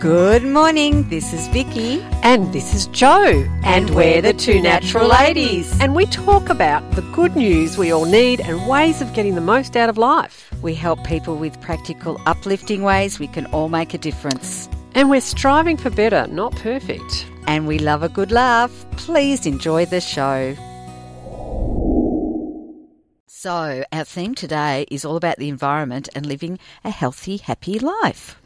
Good morning. This is Vicky. And this is Joe. And we're the two natural ladies. And we talk about the good news we all need and ways of getting the most out of life. We help people with practical, uplifting ways we can all make a difference. And we're striving for better, not perfect. And we love a good laugh. Please enjoy the show. So, our theme today is all about the environment and living a healthy, happy life.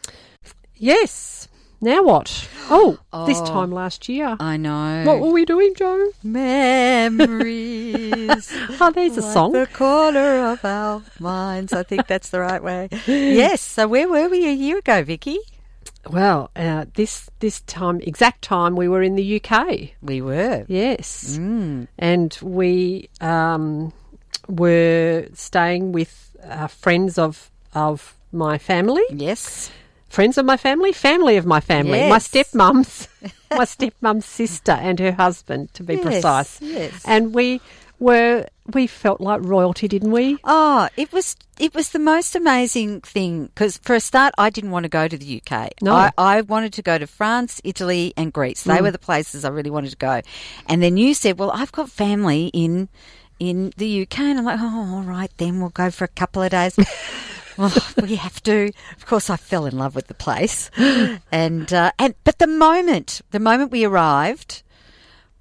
Yes. Now what? Oh, this Oh. time last year. I know. What were we doing, Joe? Memories. Oh, there's a song. The corner of our minds. I think that's the right way. Yes. So where were we a year ago, Vicky? Well, uh, this this time, exact time, we were in the UK. We were. Yes. Mm. and we um, were staying with uh, friends of of my family, Yes. Friends of my family, family of my family, my Yes. stepmom's, my stepmom's sister and her husband, to be Yes, precise. yes. And we were we felt like royalty, didn't we? Oh, it was it was the most amazing thing because for a start, I didn't want to go to the UK. No. I, I wanted to go to France, Italy, and Greece. They mm. were the places I really wanted to go. And then you said, "Well, I've got family in in the UK," and I'm like, "Oh, all right, then we'll go for a couple of days." oh, we have to. Of course, I fell in love with the place, and uh, and but the moment the moment we arrived.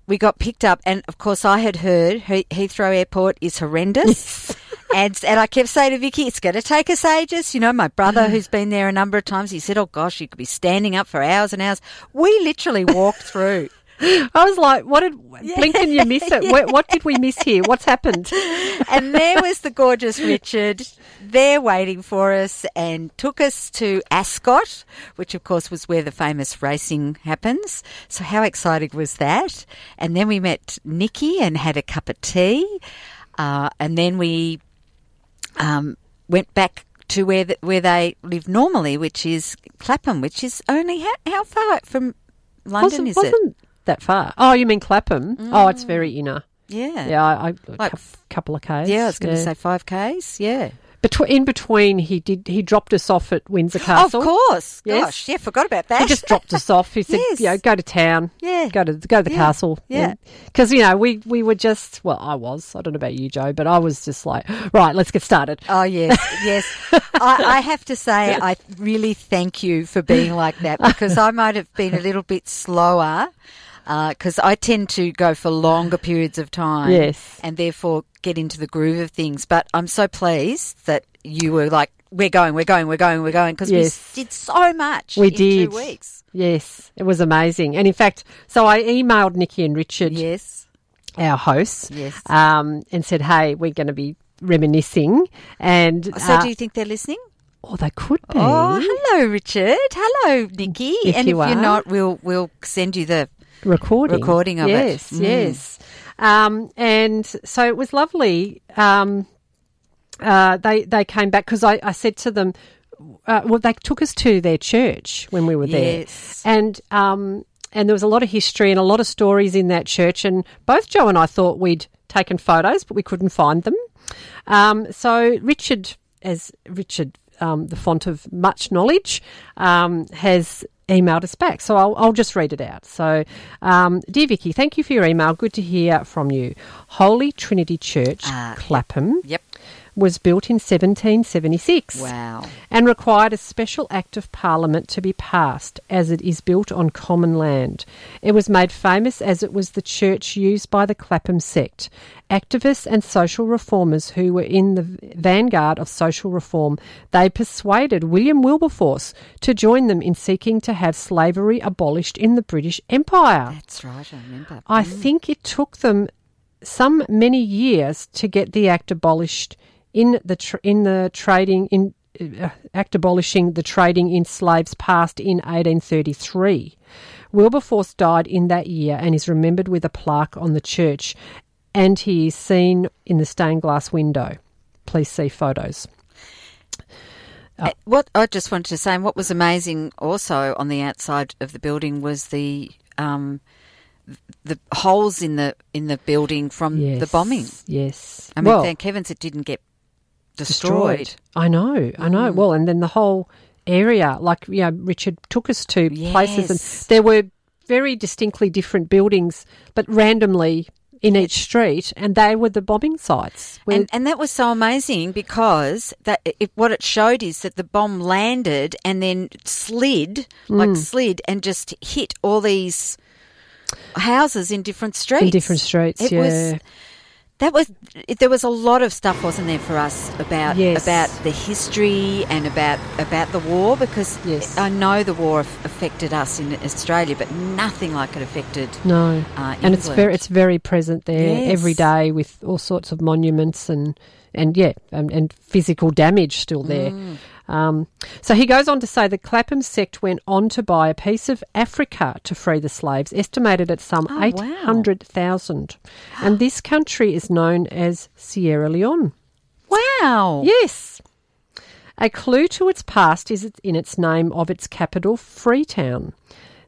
We got picked up, and of course, I had heard Heathrow Airport is horrendous. and and I kept saying to Vicky, it's going to take us ages. You know, my brother, who's been there a number of times, he said, oh gosh, you could be standing up for hours and hours. We literally walked through. I was like, "What did blink and you miss it? What, what did we miss here? What's happened?" And there was the gorgeous Richard there waiting for us and took us to Ascot, which of course was where the famous racing happens. So how exciting was that? And then we met Nikki and had a cup of tea. Uh, and then we um, went back to where the, where they live normally, which is Clapham, which is only how, how far from London wasn't, is it? Mm. that far? Oh, you mean Clapham? Oh, it's very inner. Yeah. Yeah, I, I a Like- a couple of k's. Yeah, I was going to yeah. say five k's. Yeah. Betw- in between, he did. He dropped us off at Windsor Castle. Of course. Yes. Gosh, yeah, forgot about that. He just dropped us off. He said, Yes. "You know, go to town. Yeah. go to go to the Yeah. castle. Yeah. because you know we we were just well, I was. I don't know about you, Joe, but I was just like, right, let's get started. Oh yes, yes. I, I have to say, I really thank you for being like that because I might have been a little bit slower because I tend to go for longer periods of time. Yes. and therefore get into the groove of things. But I'm so pleased that you were like, "We're going, we're going, we're going, we're going," because Yes. we did so much. We in did. two weeks. Yes, it was amazing. And in fact, so I emailed Nikki and Richard, Yes, our hosts, Yes. um, and said, "Hey, we're going to be reminiscing." And So, uh, do you think they're listening? oh, they could be. Oh, hello, Richard. Hello, Nikki. If and you if you're are. not, we'll we'll send you the recording Recording of it. yes, Mm. yes. Um, and so it was lovely. Um, uh, they they came back because I, I said to them, uh, well, they took us to their church when we were Yes. there, and um, and there was a lot of history and a lot of stories in that church. And both Joe and I thought we'd taken photos, but we couldn't find them. Um, so Richard, as Richard, um, the font of much knowledge, um, has emailed us back. So I'll, I'll just read it out. So, um, dear Vicky, thank you for your email. Good to hear from you. Holy Trinity Church, Ah, Clapham, Yep. Was built in 1776 Wow. and required a special act of parliament to be passed as it is built on common land. It was made famous as it was the church used by the Clapham sect. Activists and social reformers who were in the vanguard of social reform, they persuaded William Wilberforce to join them in seeking to have slavery abolished in the British Empire. That's right. I remember. I mm. think it took them some many years to get the act abolished in the tr- in the trading in uh, act abolishing the trading in slaves passed in 1833. Wilberforce died in that year and is remembered with a plaque on the church, and he is seen in the stained glass window. Please see photos. Uh, What I just wanted to say, and what was amazing also on the outside of the building was the um, the holes in the in the building from the bombing. Yes. I mean, well, thank heavens it didn't get destroyed. I know, I know. Mm. Well, and then the whole area. Like you know, Richard took us to places, and there were very distinctly different buildings, but randomly in each street, and they were the bombing sites. And, and that was so amazing because that it, what it showed is that the bomb landed and then slid, Mm. like slid, and just hit all these houses in different streets. in different streets, It yeah. was that was it, there was a lot of stuff, wasn't there, for us about Yes. about the history and about about the war because Yes. I know the war aff- affected us in Australia, but nothing like it affected. no, uh, and it's very it's very present there Yes. every day with all sorts of monuments and and yeah, and, and physical damage still there. Mm. Um, so he goes on to say the Clapham sect went on to buy a piece of Africa to free the slaves, estimated at some Oh, wow. eight hundred thousand, and this country is known as Sierra Leone. Wow! Yes. A clue to its past is in its name of its capital, Freetown.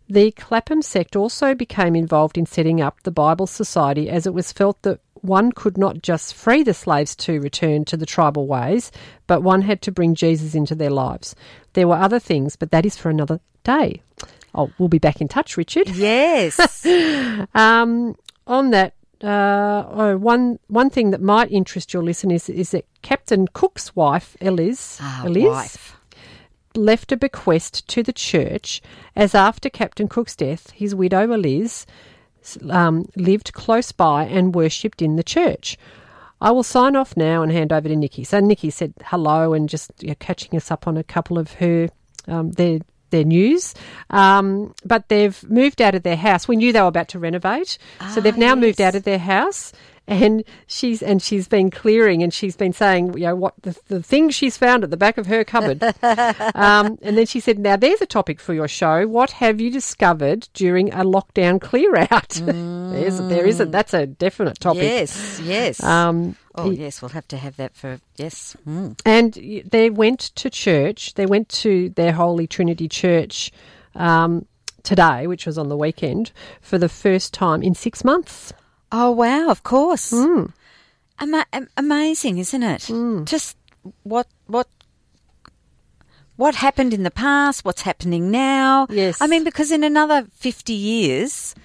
The Clapham sect also became involved in setting up the Bible Society as it was felt that one could not just free the slaves to return to the tribal ways, but one had to bring Jesus into their lives. There were other things, but that is for another day. Oh, we'll be back in touch, Richard. Yes. Um, on that, uh, oh, one one thing that might interest your listeners is that Captain Cook's wife, Eliz, Ah, Eliz wife. left a bequest to the church as after Captain Cook's death, his widow Eliz um, lived close by and worshipped in the church. I will sign off now and hand over to Nikki. So Nikki said hello and just you know, catching us up on a couple of her um, their their news. Um, but they've moved out of their house. We knew they were about to renovate, so they've Ah, now moved out of their house. And she's and she's been clearing, and she's been saying, you know, what the, the things she's found at the back of her cupboard. um, and then she said, "Now there's a topic for your show. What have you discovered during a lockdown clear out? there's, there isn't. That's a definite topic. Yes, yes. Um, oh, yes, we'll have to have that for yes. Mm. and they went to church. They went to their Holy Trinity Church um, today, which was on the weekend, for the first time in six months. Oh wow! Of course. Ama- am- amazing, isn't it? Just what what what happened in the past? What's happening now? Yes. I mean, because in another fifty years.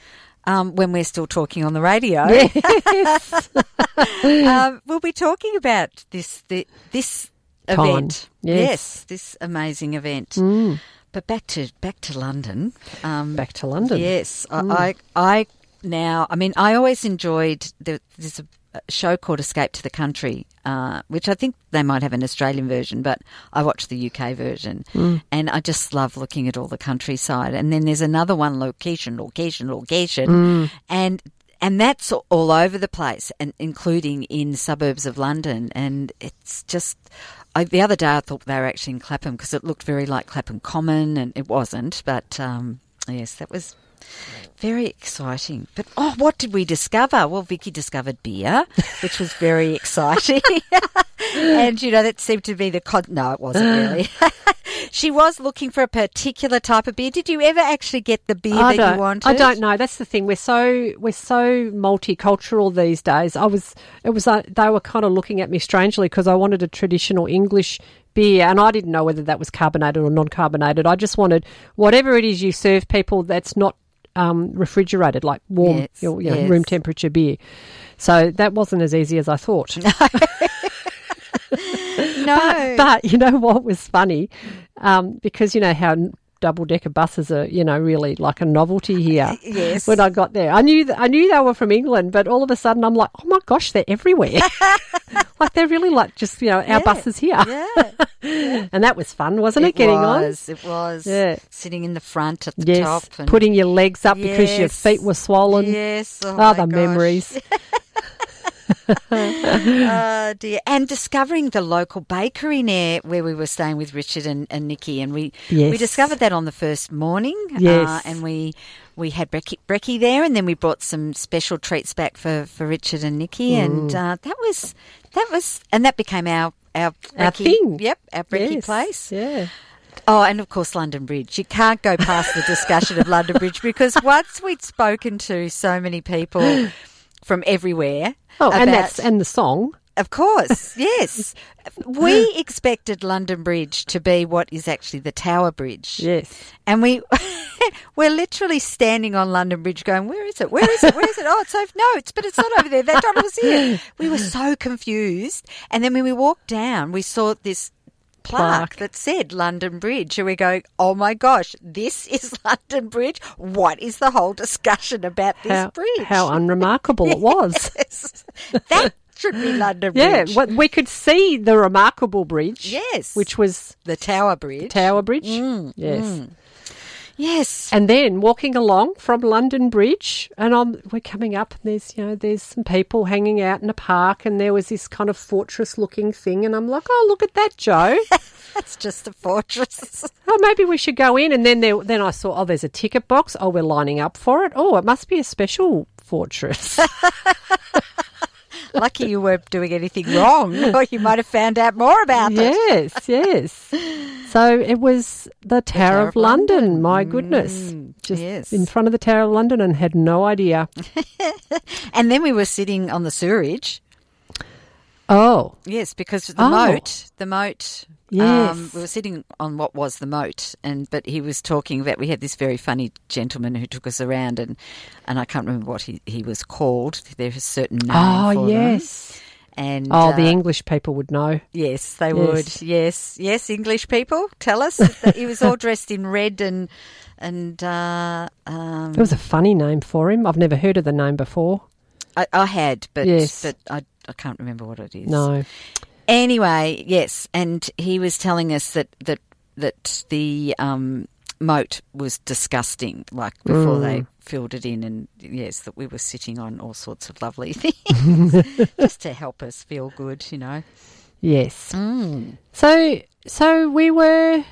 Um, when we're still talking on the radio, um, we'll be talking about this the, this Time. event. Yes. this amazing event. Mm. But back to back to London. Um, Back to London. Yes, I, I, I now. I mean, I always enjoyed. The, there's a a show called Escape to the Country, uh, which I think they might have an Australian version, but I watched the UK version, and I just love looking at all the countryside. And then there's another one, location, location, location, and and that's all over the place, and including in suburbs of London. And it's just I, the other day I thought they were actually in Clapham because it looked very like Clapham Common, and it wasn't. But um, yes, that was very exciting. But oh, what did we discover? Well, Vicky discovered beer, which was very exciting. and you know that seemed to be the con. No, it wasn't really. she was looking for a particular type of beer. Did you ever actually get the beer I that you wanted? I don't know. That's the thing. We're so we're so multicultural these days. I was it was like they were kind of looking at me strangely because I wanted a traditional English beer and I didn't know whether that was carbonated or non-carbonated. I just wanted whatever it is you serve people that's not um, refrigerated, like warm, Yes, you know, yes. room temperature beer. So that wasn't as easy as I thought. No. But you know what was funny? Um, because you know how double decker buses are, you know, really like a novelty here. Yes. When I got there, I knew th- I knew they were from England, but all of a sudden I'm like, oh my gosh, they're everywhere. like they're really like just you know our Yeah. buses here, yeah. and that was fun, wasn't it? getting on. It was, It was. Yeah. Sitting in the front at the yes, top. And putting your legs up because your feet were swollen. Yes. Oh, Oh, the gosh. memories. Oh dear! And discovering the local bakery near where we were staying with Richard and, and Nikki, and we we discovered that on the first morning. uh, Yes. and we we had brekkie, brekkie there, and then we brought some special treats back for, for Richard and Nikki, Mm. and uh, that was that was and that became our our Our brekkie- thing. Yep, our brekkie Yes, place. Yeah. Oh, and of course, London Bridge. You can't go past the discussion of London Bridge because once we'd spoken to so many people from everywhere. Oh, and that's and the song. Of course, yes. We expected London Bridge to be what is actually the Tower Bridge. Yes. And we we're literally standing on London Bridge going, Where is it? Where is it? Where is it? Oh, it's over no, it's but it's not over there. That was here. We were so confused. And then when we walked down, we saw this plaque, that said London Bridge. And we're going, Oh my gosh, this is London Bridge. What is the whole discussion about this How, bridge? how unremarkable it was. That should be London Yeah, Bridge. what, we could see the remarkable bridge. Yes. Which was the Tower Bridge. Tower Bridge. Mm, yes. Yes. And then walking along from London Bridge, and I'm, we're coming up, and there's you know there's some people hanging out in a park, and there was this kind of fortress-looking thing, and I'm like, oh look at that, Joe. That's just a fortress. oh, maybe we should go in. And then there, then I saw, oh, there's a ticket box. Oh, we're lining up for it. Oh, it must be a special fortress. Lucky you weren't doing anything wrong, or you might have found out more about it. yes, yes. So it was the Tower, Tower of of London. London. My goodness, Mm, just yes. in front of the Tower of London, and had no idea. And then we were sitting on the sewerage. Oh, Yes, because the Oh. moat, the moat. Um, Yes. we were sitting on what was the moat, and but he was talking about. We had this very funny gentleman who took us around, and and I can't remember what he, he was called. There's a certain name. oh for them. And Oh, the uh, English people would know. Yes, they Yes. would. Yes, yes. English people, tell us. that he was all dressed in red and and uh, um, It was a funny name for him. I've never heard of the name before. I, I had, but Yes. but I I can't remember what it is. No. Anyway, yes, and he was telling us that that that the um, moat was disgusting. Like before Mm. they filled it in, and yes, that we were sitting on all sorts of lovely things just to help us feel good, you know. Yes. Mm. So so we were.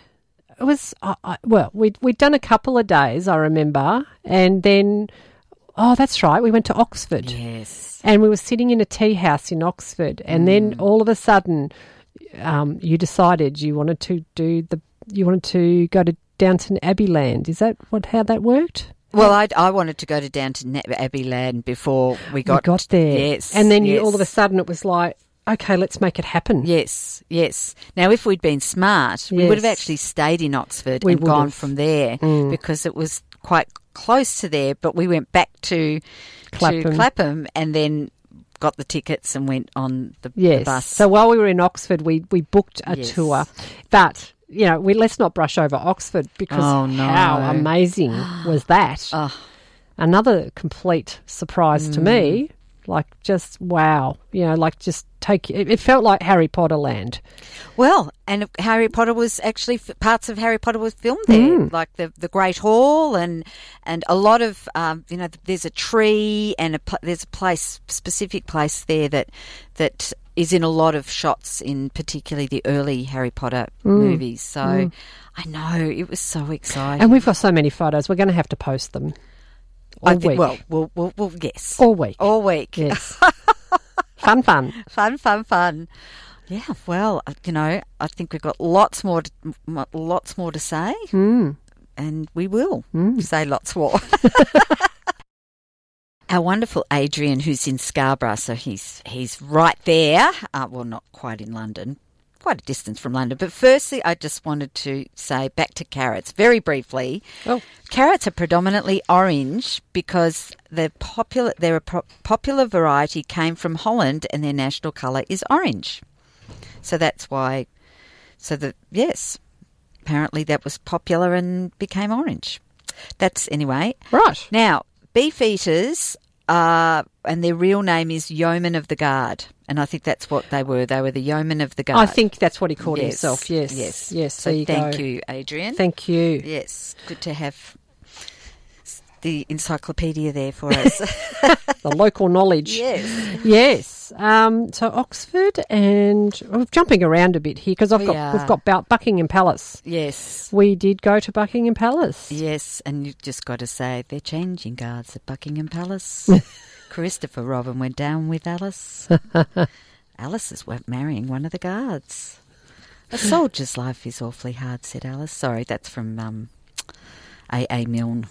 It was I I well. We'd we'd done a couple of days. I remember, and then oh, that's right. We went to Oxford. Yes. and we were sitting in a tea house in Oxford, and then Mm. all of a sudden, um, you decided you wanted to do the you wanted to go to Downton Abbey Land. Is that what how that worked? Well, I, I wanted to go to Downton Abbey Land before we got, we got there, Yes, and then you, all of a sudden it was like, okay, let's make it happen. Yes, yes. Now, if we'd been smart, we would have actually stayed in Oxford We and would gone from there Mm. because it was quite close to there. But we went back to to Clapham. Clapham and then got the tickets and went on the, the bus. So while we were in Oxford, we we booked a Yes. tour, but. You know, we let's not brush over Oxford because Oh, no. how amazing was that? Oh, another complete surprise to me. Mm. Mm. Like just wow, you know, like just take it, it felt like Harry Potter land. well, and Harry Potter was actually parts of Harry Potter was filmed there, Mm. like the the Great Hall and and a lot of um, you know there's a tree and a there's a place specific place there that that is in a lot of shots in particularly the early Harry Potter movies. So I know it was so exciting. Mm. And we've got so many photos. We're going to have to post them all I think, week. well, well, well, well, yes, all week. all week. Yes. fun, fun. fun, fun, fun. Yeah, well, uh, you know, I think we've got lots more, to, lots more to say, Mm. and we will Mm. say lots more. Our wonderful Adrian, who's in Scarborough, so he's he's right there. Uh, well, not quite in London, quite a distance from London. But firstly, I just wanted to say back to carrots very briefly. Oh. Carrots are predominantly orange because they're popular. Pro- popular variety came from Holland, and their national colour is orange. So that's why. So the yes, apparently that was popular and became orange. That's anyway. Right. Now, beef eaters are, and their real name is Yeoman of the Guard, and I think that's what they were. They were the Yeoman of the Guard. I think that's what he called Yes, himself. Yes. yes, Yes. So you thank go. you, Adrian. Thank you. yes, good to have the encyclopedia there for us. The local knowledge. yes, Yes. Um, so Oxford, and we're jumping around a bit here because I've We got are. we've got Buckingham Palace. yes. We did go to Buckingham Palace. Yes, and you've just got to say they're changing guards at Buckingham Palace. Christopher Robin went down with Alice. Alice is marrying one of the guards. A soldier's life is awfully hard, said Alice. Sorry, that's from um, A. A. Milne,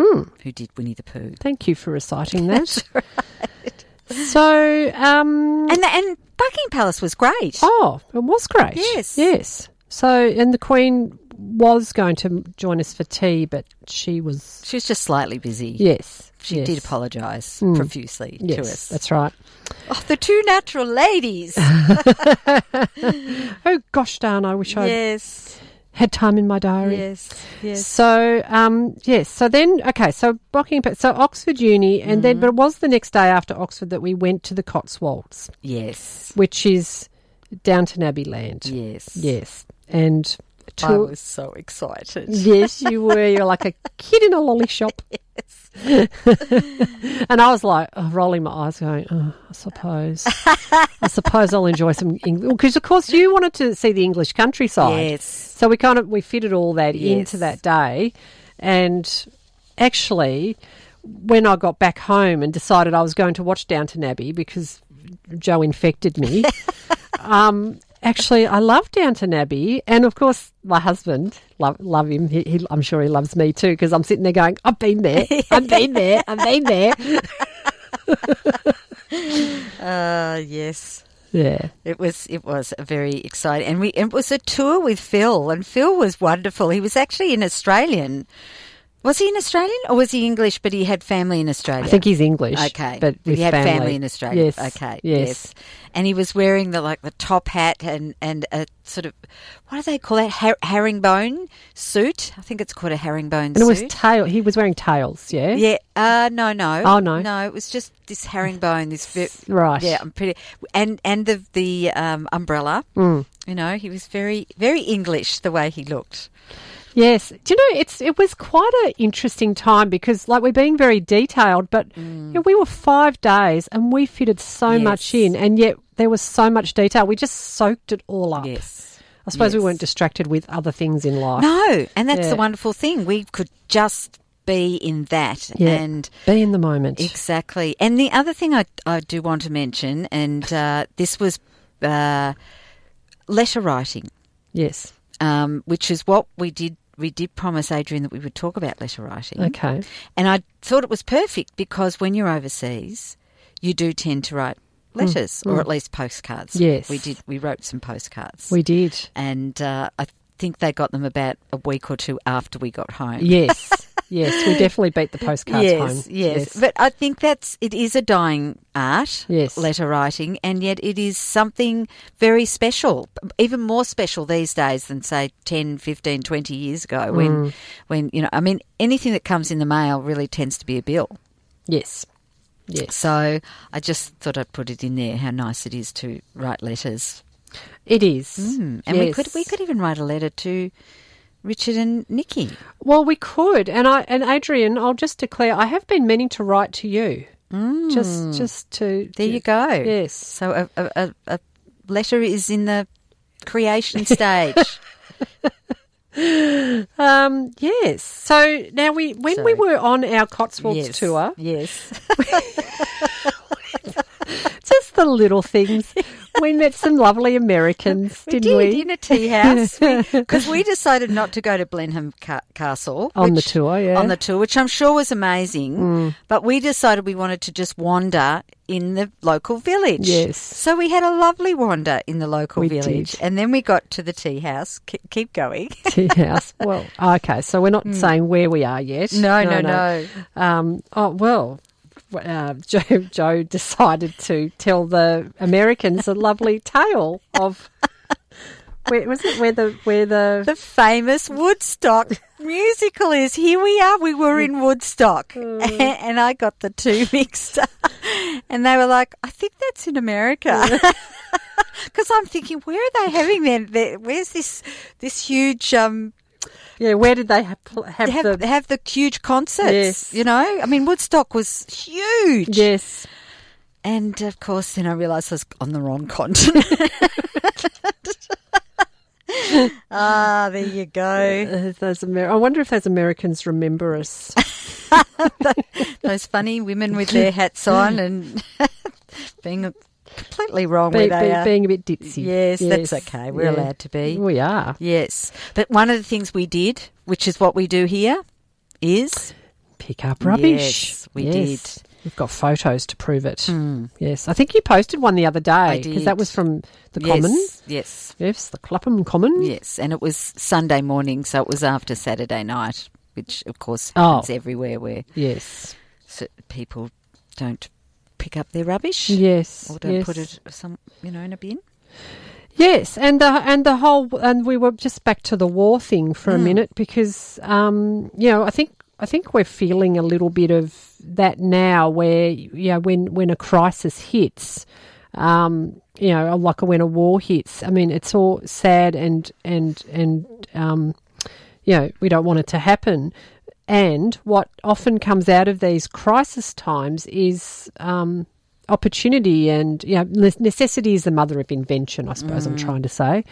Hmm. who did Winnie the Pooh. Thank you for reciting that. right. So, um, And the, and Buckingham Palace was great. oh, it was great. Yes. Yes. So, and the Queen was going to join us for tea, but she was, She was just slightly busy. yes. She yes. did apologise Mm. profusely Yes, to us. that's right. Oh, the two natural ladies. Oh, gosh darn, I wish I yes. Had time in my diary. Yes. Yes. So, um, yes. So then, okay. So Buckingham, so Oxford Uni, and then, but it was the next day after Oxford that we went to the Cotswolds, Yes. which is Downton Abbey land. Yes. Yes, and I was so excited. yes, you were. You're like a kid in a lolly shop. Yes. and I was like oh, rolling my eyes, going, oh, "I suppose, I suppose I'll enjoy some English." Because of course you wanted to see the English countryside. Yes. So we kind of we fitted all that Yes. into that day, and actually, when I got back home and decided I was going to watch Downton Abbey because Joe infected me, um, actually I love Downton Abbey, and of course my husband love love him. He, he, I'm sure he loves me too because I'm sitting there going, I've been there, I've been there, I've been there. Uh, yes. Yeah. It was it was very exciting, and we it was a tour with Phil, and Phil was wonderful. He was actually an Australian. Was he an Australian or was he English? But he had family in Australia. I think he's English. Okay, but he had family. family. in Australia. Yes. Okay, Yes. and he was wearing the like the top hat and and a sort of what do they call that Her- herringbone suit? I think it's called a herringbone suit. And it was tail. He was wearing tails. Yeah. yeah, uh, no, no, Oh, no. no. It was just this herringbone. This bit, Right. yeah, I'm pretty, and and the the um, umbrella. Mm. You know, he was very very English the way he looked. Yes. Do you know it's it was quite an interesting time because like we're being very detailed, but you know, we were five days and we fitted so much in, and yet there was so much detail. We just soaked it all up. Yes. I suppose we weren't distracted with other things in life. No, and that's Yeah. the wonderful thing. We could just be in that Yeah. and. Be in the moment. Exactly. And the other thing I, I do want to mention, and uh, this was uh, letter writing, yes. um, which is what we did. We did promise Adrian that we would talk about letter writing. Okay. And I thought it was perfect because when you're overseas, you do tend to write letters or at least postcards. Mm. Yes. We did. We wrote some postcards. We did. and uh, I think they got them about a week or two after we got home. Yes. yes. We definitely beat the postcards yes, home. Yes, yes. But I think that's it is a dying art. Yes. letter writing, and yet it is something very special, even more special these days than say 10, 15, 20 years ago. Mm. When, when you know, I mean, anything that comes in the mail really tends to be a bill. Yes. Yes. So I just thought I'd put it in there. How nice it is to write letters, It is. mm. and we could we could even write a letter to Richard and Nikki. Well, we could, and I and Adrian, I'll just declare I have been meaning to write to you. Just, just to Mm. There you go. Yes. So a, a, a, a letter is in the creation stage. Um, yes. So now we, when we were on our Cotswolds yes. tour, Yes. just the little things, we met some lovely Americans, We didn't did we? in a tea house because we decided not to go to Blenheim Ca- Castle On the tour, yeah. Mm. on the tour, which I'm sure was amazing. But we decided we wanted to just wander in the local village. Yes. So we had a lovely wander in the local We village, did. and then we got to the tea house. Ke- keep going. tea house. Well, okay. So we're not saying where we are yet. Hmm. No, no, no. Um, oh well. Uh, Joe, Joe decided to tell the Americans a lovely tale of where was it? Where the where the the famous Woodstock musical is. Here we are. We were in Woodstock, and I got the two mixed up. And they were like, "I think that's in America." Because I'm thinking, where are they having their, their where's this this huge um yeah where did they have, have, have the have the huge concerts? Yes. You know, I mean, Woodstock was huge. yes And of course, then I realised I was on the wrong continent. ah, there you go. Uh, those Amer- I wonder if those Americans remember us. Those funny women with their hats on and being completely wrong Be, they be- are. being a bit ditzy. yes, that's okay. We're yeah. allowed to be. We are. Yes. But one of the things we did, which is what we do here, is Pick up rubbish. Yes, we Yes. We've got photos to prove it. Hmm. Yes, I think you posted one the other day because that was from the yes, Common. Yes, Yes, the Clapham Common. yes, and it was Sunday morning, so it was after Saturday night, which of course Oh. happens everywhere where Yes, people don't pick up their rubbish yes, or don't yes. put it some, you know, in a bin. Yes, and the and the whole and we were just back to the war thing for a Mm. minute because um, you know I think I think we're feeling a little bit of that now where you know when when a crisis hits, um, you know like when a war hits. I mean it's all sad and and and um, you know we don't want it to happen. And what often comes out of these crisis times is um, opportunity and you know necessity is the mother of invention. I suppose I'm trying to say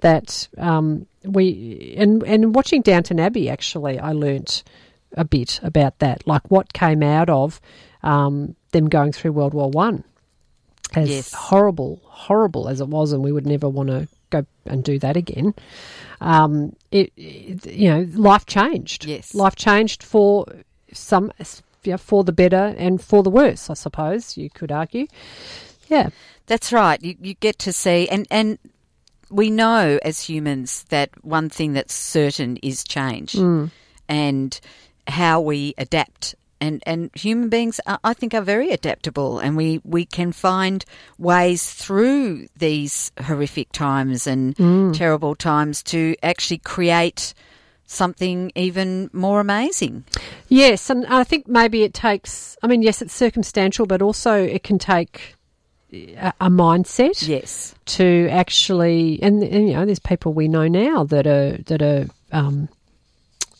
that um, we and and watching Downton Abbey actually I learnt a bit about that, like what came out of um, them going through World War One. As Yes. horrible, horrible as it was, and we would never want to go and do that again. Um, it, it, you know, life changed. Yes. life changed for some, yeah, for the better and for the worse. I suppose you could argue. Yeah, That's right. You, you get to see, and, and we know as humans that one thing that's certain is change mm. and how we adapt. And, and human beings, are, I think, are very adaptable, and we, we can find ways through these horrific times and terrible times to actually create something even more amazing. Yes, and I think maybe it takes. I mean, yes, it's circumstantial, but also it can take a, a mindset Yes. to actually. And, and you know, there's people we know now that are that are. Um,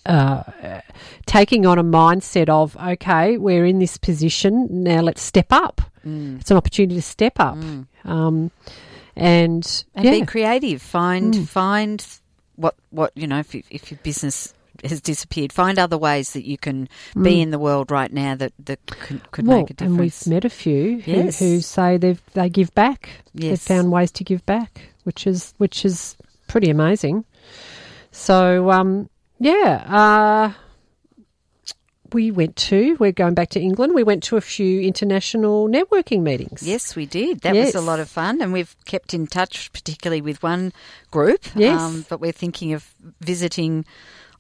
uh, taking on a mindset of okay, we're in this position now. Let's step up. It's an opportunity to step up, um, and, and yeah, be creative. Find find what what you know if you- if your business has disappeared, find other ways that you can be in the world right now that that could, could well, make a difference. and we've met a few who, Yes. who say they've they give back. They've found ways to give back, which is which is pretty amazing. So um, yeah, uh, we went to. We're going back to England. We went to a few international networking meetings. Yes, we did. That was a lot of fun, and we've kept in touch, particularly with one group. um, Yes. but we're thinking of visiting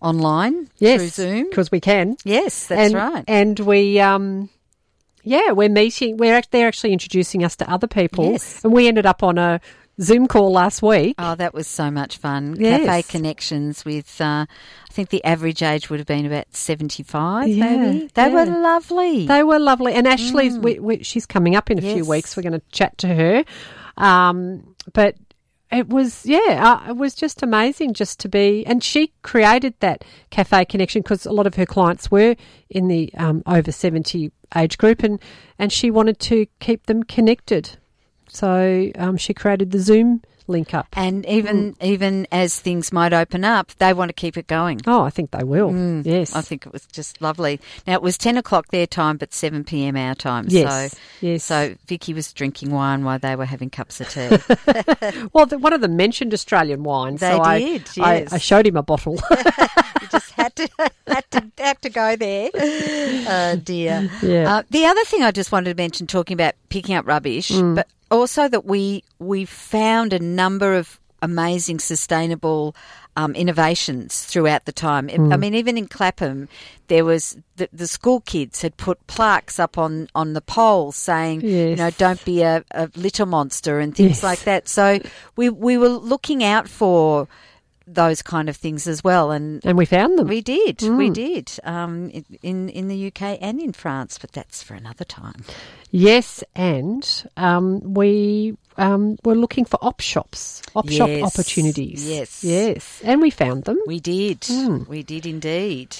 online yes, through Zoom. because we can. Yes, that's and, right. And we, um, yeah, we're meeting. We're they're actually introducing us to other people, Yes. and we ended up on a Zoom call last week. Oh, that was so much fun. Yes. Cafe connections with, uh, I think the average age would have been about 75, Yeah, maybe. They were lovely. They were lovely, and Ashley's. We, we, she's coming up in a few Mm. Weeks. We're going to chat to her, um, but it was yeah, uh, it was just amazing just to be. And she created that cafe connection because a lot of her clients were in the um, over seventy age group, and and she wanted to keep them connected. So um, she created the Zoom link up. and even even as things might open up, they want to keep it going. Oh, I think they will. yes, Mm, I think it was just lovely. Now it was ten o'clock their time, but seven p.m. our time. Yes, So, yes. so Vicky was drinking wine while they were having cups of tea. Well, the, one of them mentioned Australian wine, They so I- did, I, yes. I showed him a bottle. you just had to had to have to go there. Oh dear. Yeah. Uh, the other thing I just wanted to mention, talking about picking up rubbish, Mm. but also that we we found a number of amazing sustainable. Um, innovations throughout the time. Mm. I mean, even in Clapham, there was the, the school kids had put plaques up on, on the poles saying, you know, don't be a, a litter monster and things Yes. like that. So we we were looking out for those kind of things as well, and and we found them. we did, we Mm. did, um, in in the UK and in France, but that's for another time. Yes, and um, we um, were looking for op shops, op shop opportunities. yes. yes, and we found them. We did, Mm. we did indeed.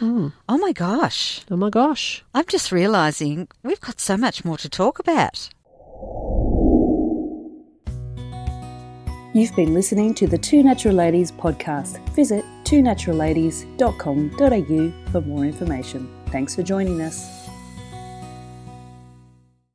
Oh my gosh! Oh my gosh! I'm just realising we've got so much more to talk about. You've been listening to the Two Natural Ladies podcast. Visit twonaturalladies.com.au for more information. Thanks for joining us.